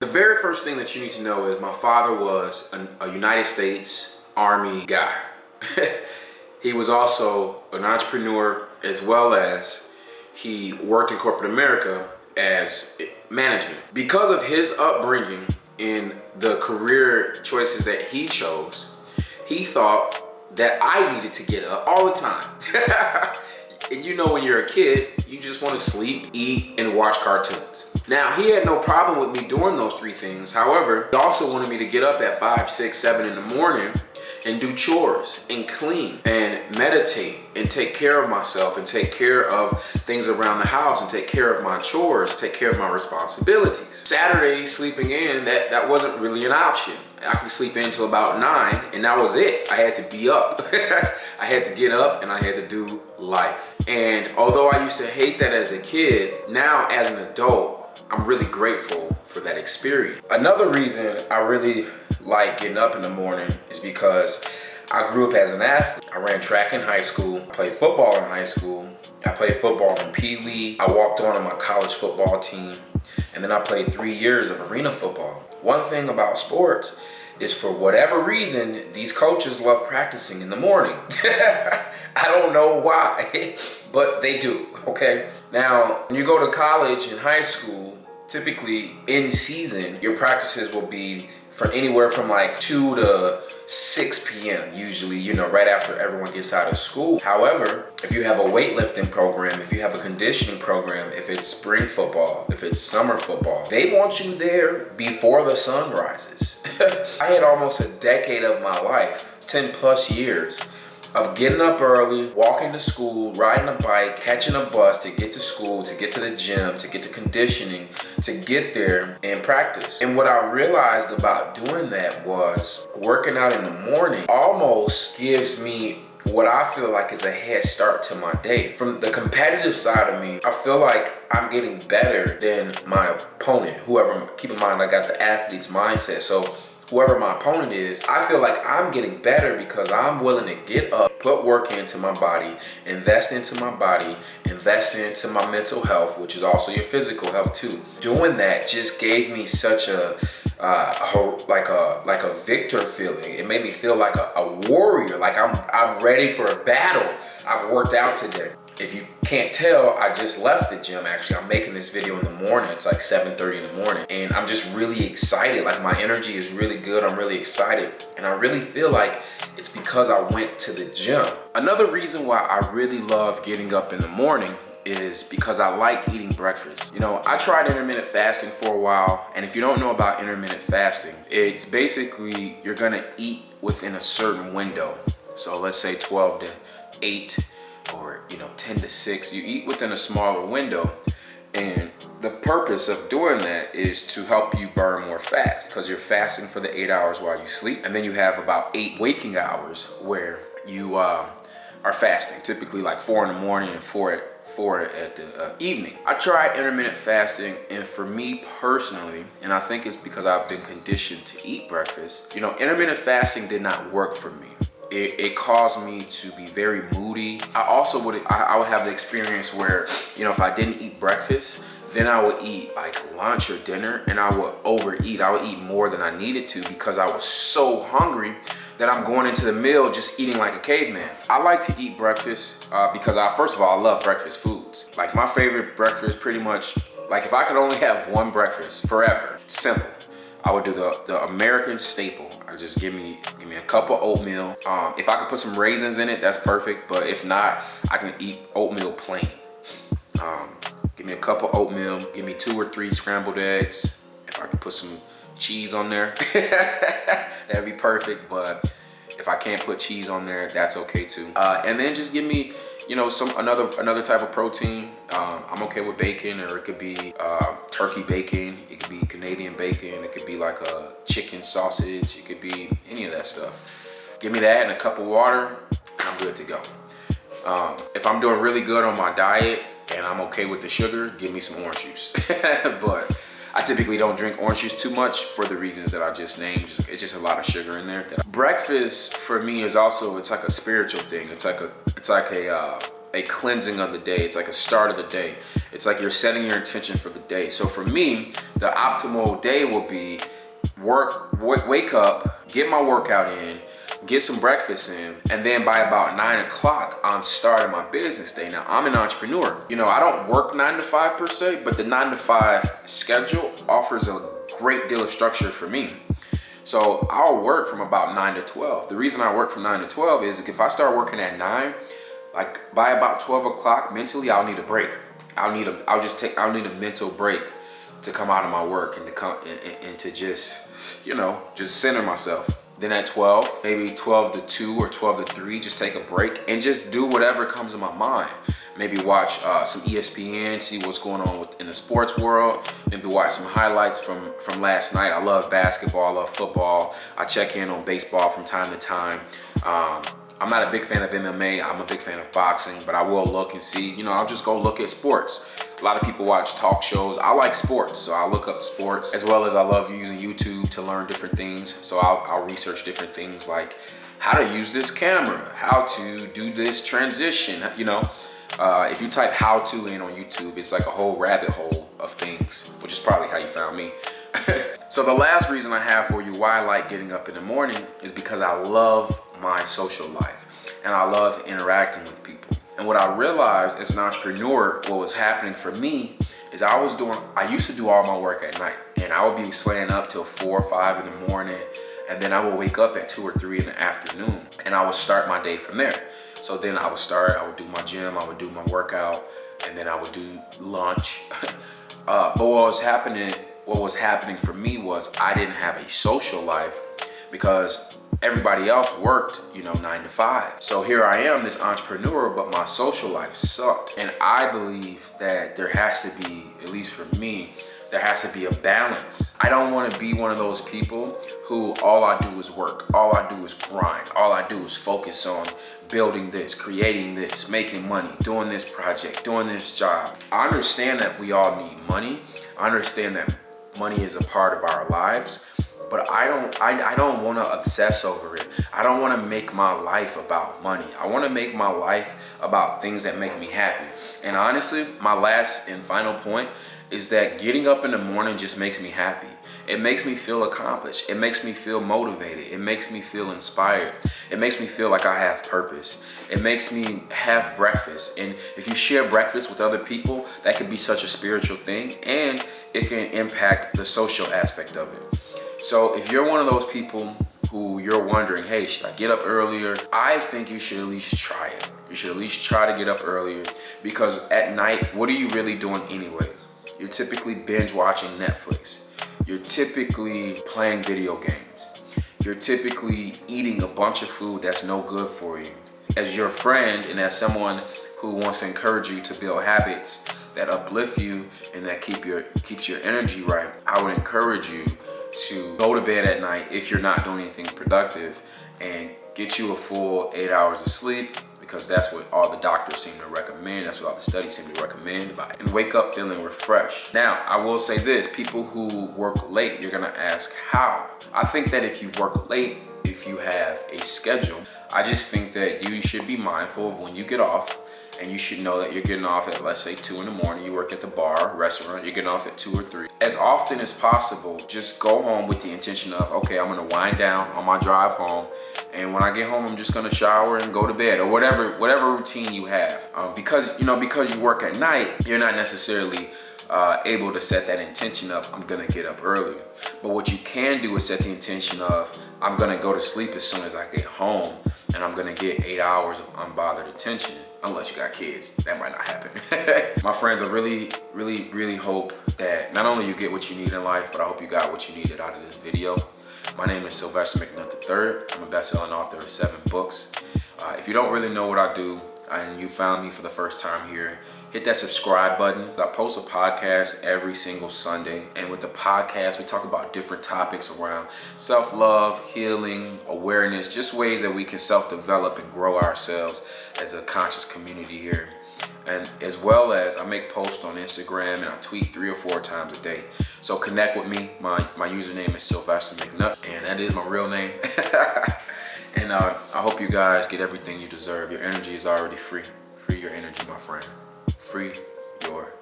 The very first thing that you need to know is my father was a, United States Army guy. he was also an entrepreneur as well as he worked in corporate America as management. Because of his upbringing in the career choices that he chose, he thought that I needed to get up all the time. and you know when you're a kid, you just want to sleep, eat, and watch cartoons. Now, he had no problem with me doing those three things. However, he also wanted me to get up at five, six, seven in the morning and do chores and clean and meditate and take care of myself and take care of things around the house and take care of my chores, take care of my responsibilities. Saturday sleeping in, that, that wasn't really an option. I could sleep in until about nine, and that was it. I had to be up. I had to get up and I had to do life. And although I used to hate that as a kid, now as an adult, I'm really grateful for that experience. Another reason I really like getting up in the morning is because I grew up as an athlete. I ran track in high school, played football in high school. I played football in Pee Wee. I walked on on my college football team. And then I played three years of arena football. One thing about sports is for whatever reason, these coaches love practicing in the morning. I don't know why, but they do, okay? Now, when you go to college and high school, typically in season, your practices will be from anywhere from like 2 to 6 p.m. usually, you know, right after everyone gets out of school. However, if you have a weightlifting program, if you have a conditioning program, if it's spring football, if it's summer football, they want you there before the sun rises. I had almost a decade of my life, 10 plus years of getting up early, walking to school, riding a bike, catching a bus to get to school, to get to the gym, to get to conditioning, to get there and practice. And what I realized about doing that was working out in the morning almost gives me what I feel like is a head start to my day. From the competitive side of me, I feel like I'm getting better than my opponent, whoever, keep in mind, I got the athlete's mindset. So whoever my opponent is, I feel like I'm getting better because I'm willing to get up, put work into my body, invest into my body, invest into my mental health, which is also your physical health too. Doing that just gave me such a uh, like a like a victor feeling. It made me feel like a, a warrior, like I'm I'm ready for a battle. I've worked out today if you can't tell, I just left the gym actually. I'm making this video in the morning. It's like 7:30 in the morning. And I'm just really excited. Like my energy is really good. I'm really excited. And I really feel like it's because I went to the gym. Another reason why I really love getting up in the morning is because I like eating breakfast. You know, I tried intermittent fasting for a while, and if you don't know about intermittent fasting, it's basically you're gonna eat within a certain window. So let's say 12 to 8 or you know 10 to 6 you eat within a smaller window. And the purpose of doing that is to help you burn more fat because you're fasting for the eight hours while you sleep and then you have about eight waking hours where you uh, are fasting typically like four in the morning and four at four at the uh, evening. I tried intermittent fasting and for me personally and i think it's because i've been conditioned to eat breakfast you know intermittent fasting did not work for me it, it, caused me to be very moody. I also would I, I, would have the experience where you know if I didn't eat breakfast, then I would eat like lunch or dinner, and I would overeat. I would eat more than I needed to because I was so hungry that I'm going into the meal just eating like a caveman. I like to eat breakfast uh, because I first of all I love breakfast foods. Like my favorite breakfast, pretty much like if I could only have one breakfast forever, simple I would do the, the American staple. I just give me give me a cup of oatmeal. Um, if I could put some raisins in it, that's perfect. But if not, I can eat oatmeal plain. Um, give me a cup of oatmeal. Give me two or three scrambled eggs. If I could put some cheese on there, that'd be perfect. But if I can't put cheese on there, that's okay too. Uh, and then just give me you know, some another another type of protein. Um, I'm okay with bacon, or it could be uh, turkey bacon. It could be Canadian bacon. It could be like a chicken sausage. It could be any of that stuff. Give me that and a cup of water, and I'm good to go. Um, if I'm doing really good on my diet and I'm okay with the sugar, give me some orange juice. but I typically don't drink orange juice too much for the reasons that I just named. Just, it's just a lot of sugar in there. Breakfast for me is also it's like a spiritual thing. It's like a it's like a uh, a cleansing of the day. It's like a start of the day. It's like you're setting your intention for the day. So for me, the optimal day will be work, w- wake up, get my workout in, get some breakfast in, and then by about nine o'clock, I'm starting my business day. Now, I'm an entrepreneur. You know, I don't work nine to five per se, but the nine to five schedule offers a great deal of structure for me. So I'll work from about nine to 12. The reason I work from nine to 12 is if I start working at nine, like by about 12 o'clock mentally i'll need a break i'll need a i'll just take i'll need a mental break to come out of my work and to come and, and, to just you know just center myself. Then at 12 maybe 12 to 2 or 12 to 3 just take a break and just do whatever comes in my mind. Maybe watch uh, some espn see what's going on with, in the sports world. Maybe watch some highlights from from last night. I love basketball i love football. I check in on baseball from time to time. Um, I'm not a big fan of MMA. I'm a big fan of boxing, but I will look and see. You know, I'll just go look at sports. A lot of people watch talk shows. I like sports, so I'll look up sports as well as I love using YouTube to learn different things. So I'll, I'll research different things like how to use this camera, how to do this transition. You know, uh, if you type how to in on YouTube, it's like a whole rabbit hole of things, which is probably how you found me. so the last reason I have for you why I like getting up in the morning is because I love my social life and I love interacting with people. And what I realized as an entrepreneur, what was happening for me is I was doing, I used to do all my work at night and I would be slaying up till four or five in the morning. And then I would wake up at two or three in the afternoon and I would start my day from there. So then I would start, I would do my gym, I would do my workout, and then I would do lunch. uh, but what was happening, what was happening for me was I didn't have a social life because everybody else worked, you know, nine to five. So here I am, this entrepreneur, but my social life sucked. And I believe that there has to be, at least for me, there has to be a balance. I don't want to be one of those people who all I do is work, all I do is grind, all I do is focus on building this, creating this, making money, doing this project, doing this job. I understand that we all need money. I understand that money is a part of our lives but I don't I, I don't want to obsess over it. I don't want to make my life about money. I want to make my life about things that make me happy. And honestly, my last and final point is that getting up in the morning just makes me happy. It makes me feel accomplished. It makes me feel motivated. It makes me feel inspired. It makes me feel like I have purpose. It makes me have breakfast. And if you share breakfast with other people, that can be such a spiritual thing and it can impact the social aspect of it. So if you're one of those people who you're wondering, hey, should I get up earlier? I think you should at least try it. You should at least try to get up earlier because at night, what are you really doing anyways? You're typically binge watching Netflix. You're typically playing video games. You're typically eating a bunch of food that's no good for you. As your friend and as someone who wants to encourage you to build habits that uplift you and that keep your keeps your energy right, I would encourage you to go to bed at night if you're not doing anything productive and get you a full eight hours of sleep because that's what all the doctors seem to recommend. That's what all the studies seem to recommend. By and wake up feeling refreshed. Now, I will say this people who work late, you're gonna ask how. I think that if you work late, if you have a schedule, I just think that you should be mindful of when you get off and you should know that you're getting off at let's say two in the morning. You work at the bar restaurant you're getting off at two or three. As often as possible just go home with the intention of okay i'm gonna wind down on my drive home and when i get home i'm just gonna shower and go to bed or whatever whatever routine you have. Um, because you know because you work at night you're not necessarily uh, able to set that intention of I'm gonna get up early. But what you can do is set the intention of I'm gonna go to sleep as soon as I get home and I'm gonna get eight hours of unbothered attention unless you got kids. That might not happen. My friends, I really, really, really hope that not only you get what you need in life, but I hope you got what you needed out of this video. My name is Sylvester McNutt III. I'm a best-selling author of seven books. Uh, if you don't really know what I do, and you found me for the first time here, hit that subscribe button. I post a podcast every single Sunday. And with the podcast, we talk about different topics around self love, healing, awareness, just ways that we can self develop and grow ourselves as a conscious community here. And as well as I make posts on Instagram and I tweet three or four times a day. So connect with me. My, my username is Sylvester McNutt, and that is my real name. and uh, I hope you guys get everything you deserve. Your energy is already free. Free your energy, my friend. Free your